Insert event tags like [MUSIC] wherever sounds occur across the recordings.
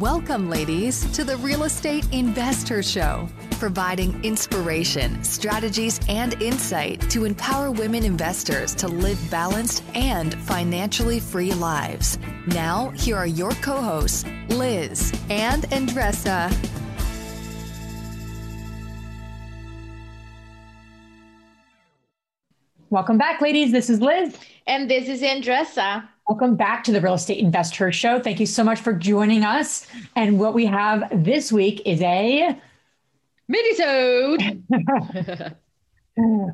Welcome, ladies, to the Real Estate InvestHER Show, providing inspiration, strategies, and insight to empower women investors to live balanced and financially free lives. Now, here are your co hosts, Liz and Andresa. Welcome back, ladies. This is Liz. And this is Andresa. Welcome back to the Real Estate InvestHER Show. Thank you so much for joining us. And what we have this week is a Minisode. [LAUGHS]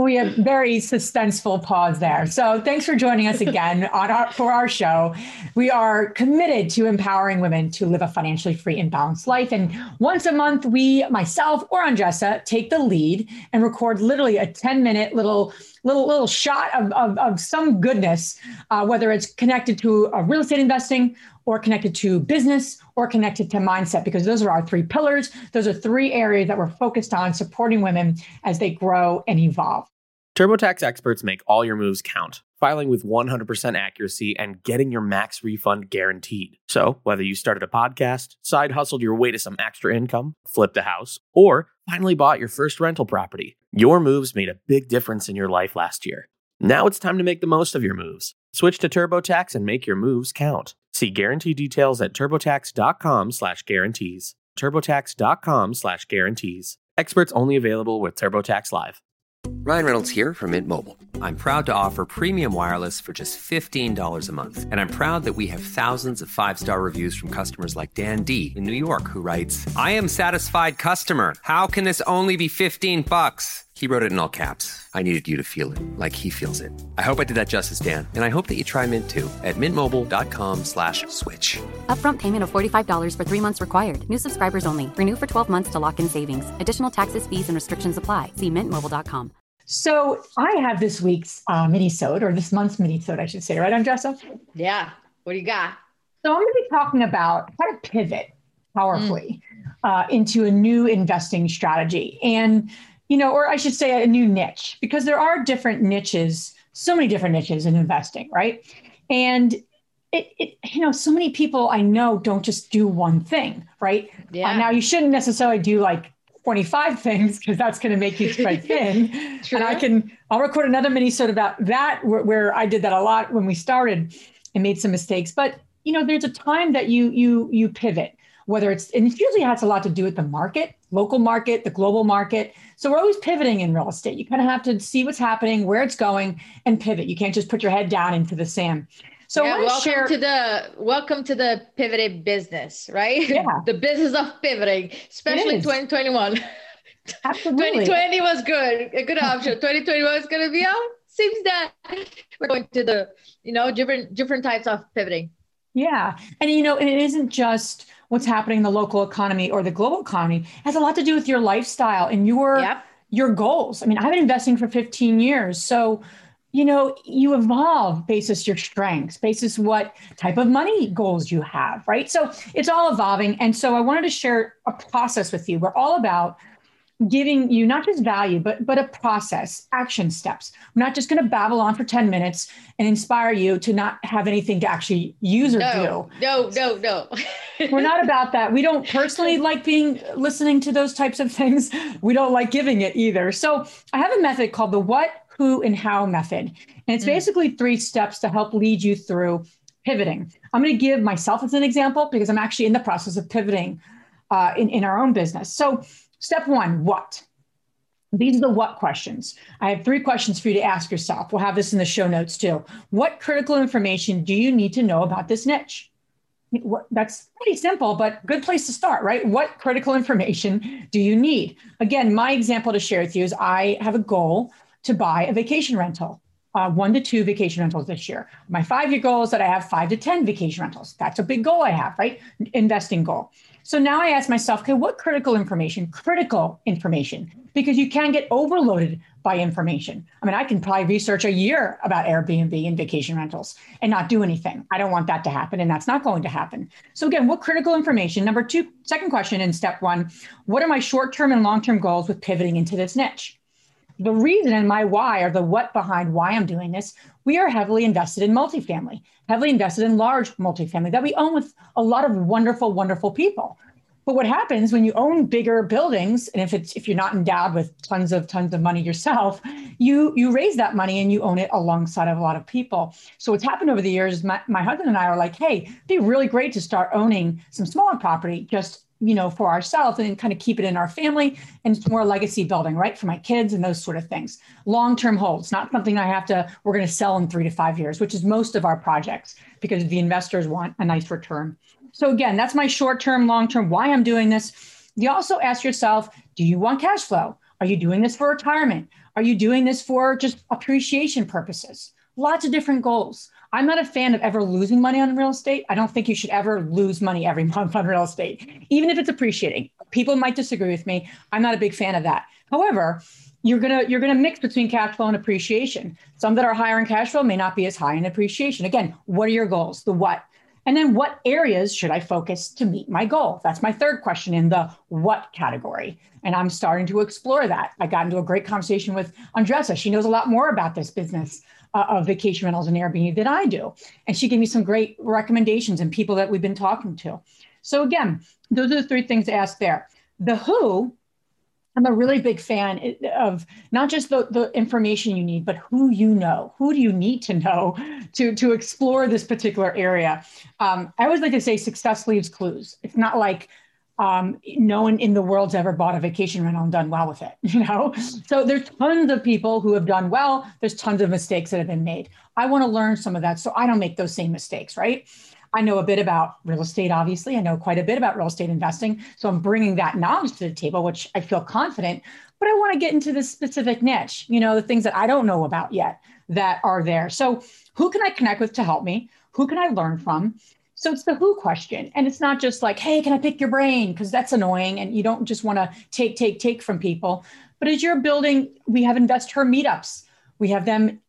we have very suspenseful pause there. So thanks for joining us again on our, for our show. We are committed to empowering women to live a financially free and balanced life. And once a month, we, myself or Andresa, take the lead and record literally a 10 minute little little little shot of, of, of some goodness, uh, whether it's connected to uh, real estate investing or connected to business or connected to mindset, because those are our three pillars. Those are three areas that we're focused on supporting women as they grow and evolve. TurboTax experts make all your moves count, filing with 100% accuracy and getting your max refund guaranteed. So, whether you started a podcast, side hustled your way to some extra income, flipped a house, or finally bought your first rental property, your moves made a big difference in your life last year. Now it's time to make the most of your moves. Switch to TurboTax and make your moves count. See guarantee details at turbotax.com/guarantees. turbotax.com/guarantees. Experts only available with TurboTax Live. Ryan Reynolds here from Mint Mobile. I'm proud to offer premium wireless for just $15 a month. And I'm proud that we have thousands of 5-star reviews from customers like Dan D in New York who writes, "I am satisfied customer. How can this only be 15 bucks?" He wrote it in all caps. I needed you to feel it like he feels it. I hope I did that justice, Dan. And I hope that you try Mint too at mintmobile.com slash switch. Upfront payment of $45 for three months required. New subscribers only. Renew for 12 months to lock in savings. Additional taxes, fees, and restrictions apply. See mintmobile.com. So I have this week's uh, mini-sode, or this month's mini-sode, I should say, right, Andresa? Yeah. What do you got? So I'm going to be talking about how to pivot powerfully mm. uh, into a new investing strategy. And you know, or I should say a new niche, because there are different niches, so many different niches in investing, right? And it, it you know, so many people I know don't just do one thing, right? Uh, yeah. Uh, now you shouldn't necessarily do like 25 things because that's going to make you spread [LAUGHS] thin. and I can, I'll record another mini sode about that where, where I did that a lot when we started and made some mistakes. But you know, there's a time that you you you pivot whether it's and it usually has a lot to do with the market local market the global market. So we're always pivoting in real estate. You kind of have to see what's happening where it's going and pivot. You can't just put your head down into the sand. So yeah, welcome share... to the welcome to the pivoted business right? Yeah. [LAUGHS] The business of pivoting especially 2021 Absolutely. [LAUGHS] 2020 was good a good option. 2021 is going to be out seems that we're going to the you know different different types of pivoting yeah and you know it isn't just what's happening in the local economy or the global economy it has a lot to do with your lifestyle and your yep. your goals. I mean, I've been investing for 15 years. So, you know, you evolve basis your strengths, basis what type of money goals you have, right? So it's all evolving. And so I wanted to share a process with you. We're all about giving you not just value but but a process action steps. I'm not just going to babble on for 10 minutes and inspire you to not have anything to actually use or no, do. no no no. We're not about that. We don't personally [LAUGHS] like being listening to those types of things. We don't like giving it either. So i have a method called the what who and how method. And it's mm. basically three steps to help lead you through pivoting. I'm going to give myself as an example because i'm actually in the process of pivoting uh, in, in our own business. So Step one, what? These are the what questions. I have three questions for you to ask yourself. We'll have this in the show notes too. What critical information do you need to know about this niche? That's pretty simple, but good place to start, right? What critical information do you need? Again, my example to share with you is I have a goal to buy a vacation rental. Uh, one to two vacation rentals this year. My five year goal is that I have five to 10 vacation rentals. That's a big goal I have, right? Investing goal. So now I ask myself, okay, what critical information? Critical information, because you can get overloaded by information. I mean, I can probably research a year about Airbnb and vacation rentals and not do anything. I don't want that to happen, and that's not going to happen. So, again, what critical information? Number two, second question in step one what are my short term and long term goals with pivoting into this niche? The reason and my why or the what behind why I'm doing this, we are heavily invested in multifamily, heavily invested in large multifamily that we own with a lot of wonderful, wonderful people. But what happens when you own bigger buildings, and if it's if you're not endowed with tons of tons of money yourself, you you raise that money and you own it alongside of a lot of people. So what's happened over the years, my, my husband and I are like, hey, it'd be really great to start owning some smaller property just you know for ourselves and kind of keep it in our family and it's more legacy building right for my kids and those sort of things long term holds not something i have to we're going to sell in three to five years which is most of our projects because the investors want a nice return so again, that's my short term, long term, why I'm doing this. You also ask yourself, do you want cash flow? Are you doing this for retirement? Are you doing this for just appreciation purposes? Lots of different goals. I'm not a fan of ever losing money on real estate. I don't think you should ever lose money every [LAUGHS] month on real estate, even if it's appreciating. People might disagree with me. I'm not a big fan of that. However, you're gonna you're gonna mix between cash flow and appreciation. Some that are higher in cash flow may not be as high in appreciation. Again, what are your goals? The what? And then what areas should I focus to meet my goal? That's my third question in the what category. And I'm starting to explore that. I got into a great conversation with Andresa. She knows a lot more about this business uh, of vacation rentals and Airbnb than I do. And she gave me some great recommendations and people that we've been talking to. So, again, those are the three things to ask there. The who I'm a really big fan of not just the, the information you need, but who you know. Who do you need to know to, to explore this particular area? Um, I always like to say success leaves clues. It's not like um, no one in the world's ever bought a vacation rental and done well with it, [LAUGHS] you know? So there's tons of people who have done well. There's tons of mistakes that have been made. I want to learn some of that so I don't make those same mistakes, right? I know a bit about real estate, obviously. I know quite a bit about real estate investing. So I'm bringing that knowledge to the table, which I feel confident. But I want to get into this specific niche, you know, the things that I don't know about yet that are there. So who can I connect with to help me? Who can I learn from? So it's the who question. And it's not just like, hey, can I pick your brain? Because that's annoying. And you don't just want to take, take, take from people. But as you're building, we have InvestHer meetups. We have them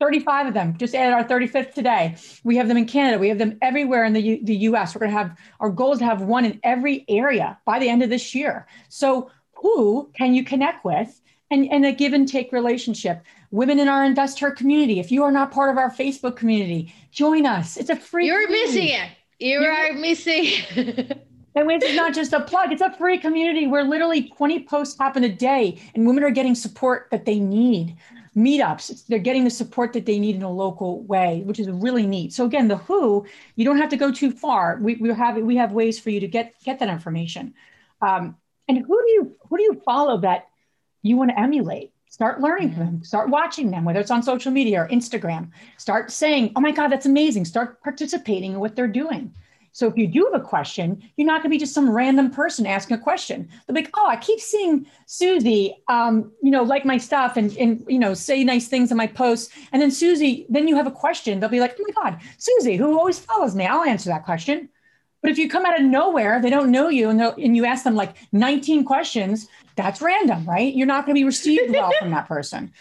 35 of them just added our 35th today we have them in canada we have them everywhere in the, U- the us we're going to have our goal is to have one in every area by the end of this year so who can you connect with and, and a give and take relationship women in our InvestHer community if you are not part of our facebook community join us it's a free you're community. missing it you you're, are missing [LAUGHS] And it's not just a plug, it's a free community where literally 20 posts happen a day and women are getting support that they need meetups. They're getting the support that they need in a local way, which is really neat. So again, the who, you don't have to go too far. We, we have we have ways for you to get get that information. Um, and who do you who do you follow that you want to emulate? Start learning from them. Start watching them, whether it's on social media or Instagram. Start saying, "Oh my God, that's amazing!" Start participating in what they're doing. So if you do have a question, you're not going to be just some random person asking a question. They'll be like, "Oh, I keep seeing Susie, um, you know, like my stuff and and you know, say nice things in my posts." And then Susie, then you have a question. They'll be like, "Oh my God, Susie, who always follows me, I'll answer that question." But if you come out of nowhere, they don't know you, and, and you ask them like 19 questions, that's random, right? You're not going to be received well from that person.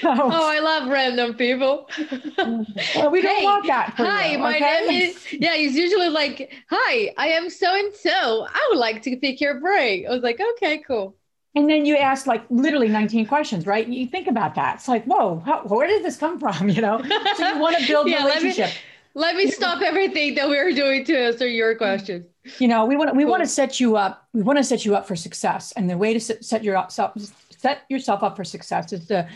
So, [LAUGHS] oh, I love random people. well, we don't hey, want that. hi, you, my okay? name is. Yeah, he's usually like, "Hi, I am so and so. I would like to pick your brain." I was like, "Okay, cool." And then you ask like literally 19 questions, right? You think about that. It's like, whoa, how, where did this come from? [LAUGHS] You know, so you want to build [LAUGHS] yeah, relationship. Let me, stop everything that we're doing to answer your question. you know we want we cool. want to set you up we want to set you up for success and the way to set yourself set yourself up for success is to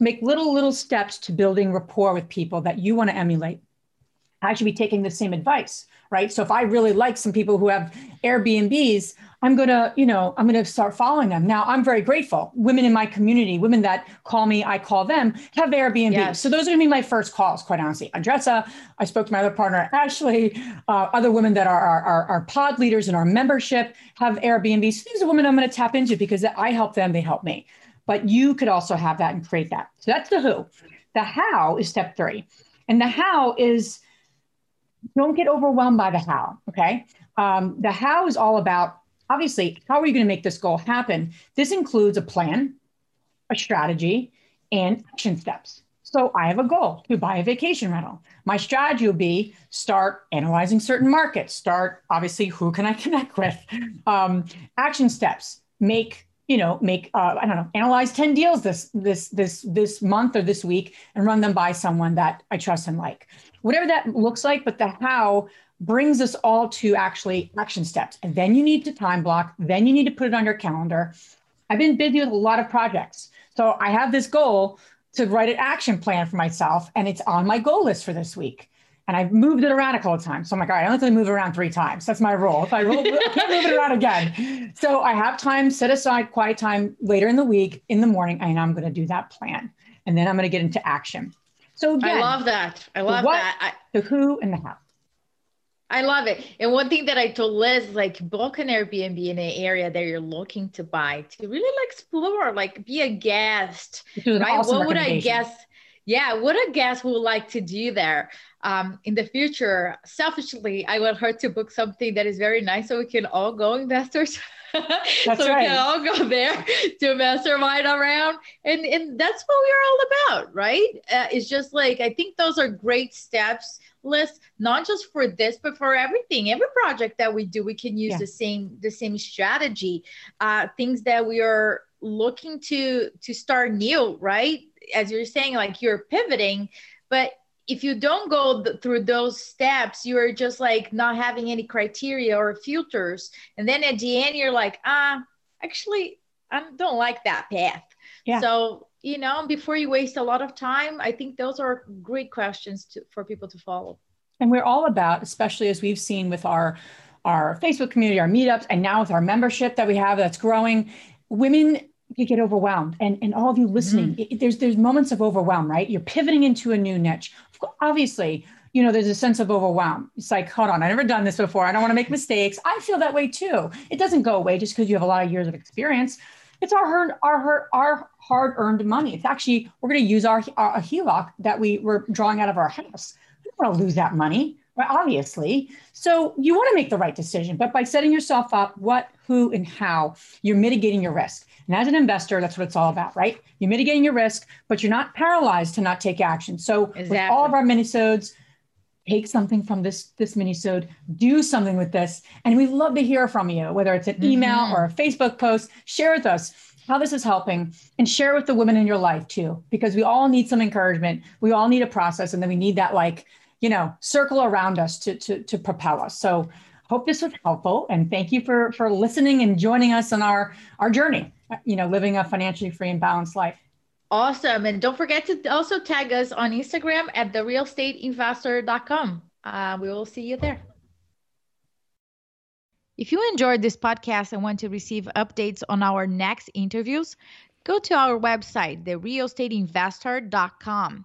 make little little steps to building rapport with people that you want to emulate i should be taking the same advice right so if i really like some people who have airbnbs I'm to, you know, I'm to start following them. Now, I'm very grateful. Women in my community, women that call me, I call them, have Airbnb. Yes. So those are to be my first calls, quite honestly. Andresa, I spoke to my other partner, Ashley, uh, other women that are, are, are, pod leaders in our membership have Airbnb. So these are women I'm to tap into because I help them, they help me. But you could also have that and create that. So that's the who. The how is step three. And the how is don't get overwhelmed by the how. Okay. Um, the how is all about obviously, how are you going to make this goal happen? This includes a plan, a strategy, and action steps. So I have a goal to buy a vacation rental. My strategy will be start analyzing certain markets, start obviously who can I [LAUGHS] connect with. Um, action steps, make you know, make uh, I don't know, analyze 10 deals this this this this month or this week and run them by someone that I trust and like. Whatever that looks like, but the how brings us all to actually action steps. And then you need to time block, then you need to put it on your calendar. I've been busy with a lot of projects. So I have this goal to write an action plan for myself and it's on my goal list for this week and I've moved it around a couple of times. So I'm like, all right, I only have to move it around three times. That's my rule. If I roll, [LAUGHS] I can't move it around again. So I have time set aside, quiet time later in the week, in the morning, and I'm going to do that plan, and then I'm going to get into action. So again, I love that. I love what, that. I, the who and the how. I love it. And one thing that I told Liz, like book an Airbnb in an area that you're looking to buy to really like explore, like be a guest. Right? Awesome what would I guess? Yeah, what a guest would like to do there um, in the future, selfishly, I want her to book something that is very nice so we can all go investors. [LAUGHS] so right. we can all go there to mastermind around. And, and that's what we're all about, right? Uh, it's just like, I think those are great steps list not just for this but for everything every project that we do we can use yeah. the same the same strategy uh things that we are looking to to start new right as you're saying like you're pivoting but if you don't go th- through those steps, you're just like not having any criteria or filters. And then at the end, you're like, ah, actually, I don't like that path. Yeah. So, you know, before you waste a lot of time, I think those are great questions to, for people to follow. And we're all about, especially as we've seen with our our Facebook community, our meetups, and now with our membership that we have that's growing, women you get overwhelmed. And, and all of you listening mm-hmm. it, there's there's moments of overwhelm right? You're pivoting into a new niche. Obviously you know there's a sense of overwhelm. It's like hold on i've never done this before. I don't want to make mistakes. I feel that way too. It doesn't go away just because you have a lot of years of experience. It's our hard our our hard earned money. It's actually we're going to use our, our a heloc that we were drawing out of our house. We don't want to lose that money right obviously so you want to make the right decision but by setting yourself up what who and how you're mitigating your risk and as an investor, that's what it's all about, right? You're mitigating your risk, but you're not paralyzed to not take action. So exactly. with all of our minisodes, take something from this this minisode, do something with this, and we love to hear from you, whether it's an email mm-hmm. or a Facebook post. Share with us how this is helping, and share with the women in your life too, because we all need some encouragement. We all need a process, and then we need that like you know circle around us to to to propel us. So hope this was helpful, and thank you for for listening and joining us on our our journey you know, living a financially free and balanced life. Awesome. And don't forget to also tag us on Instagram at therealestateinvestor.com. Uh, we will see you there. If you enjoyed this podcast and want to receive updates on our next interviews, go to our website, therealestateinvestor.com.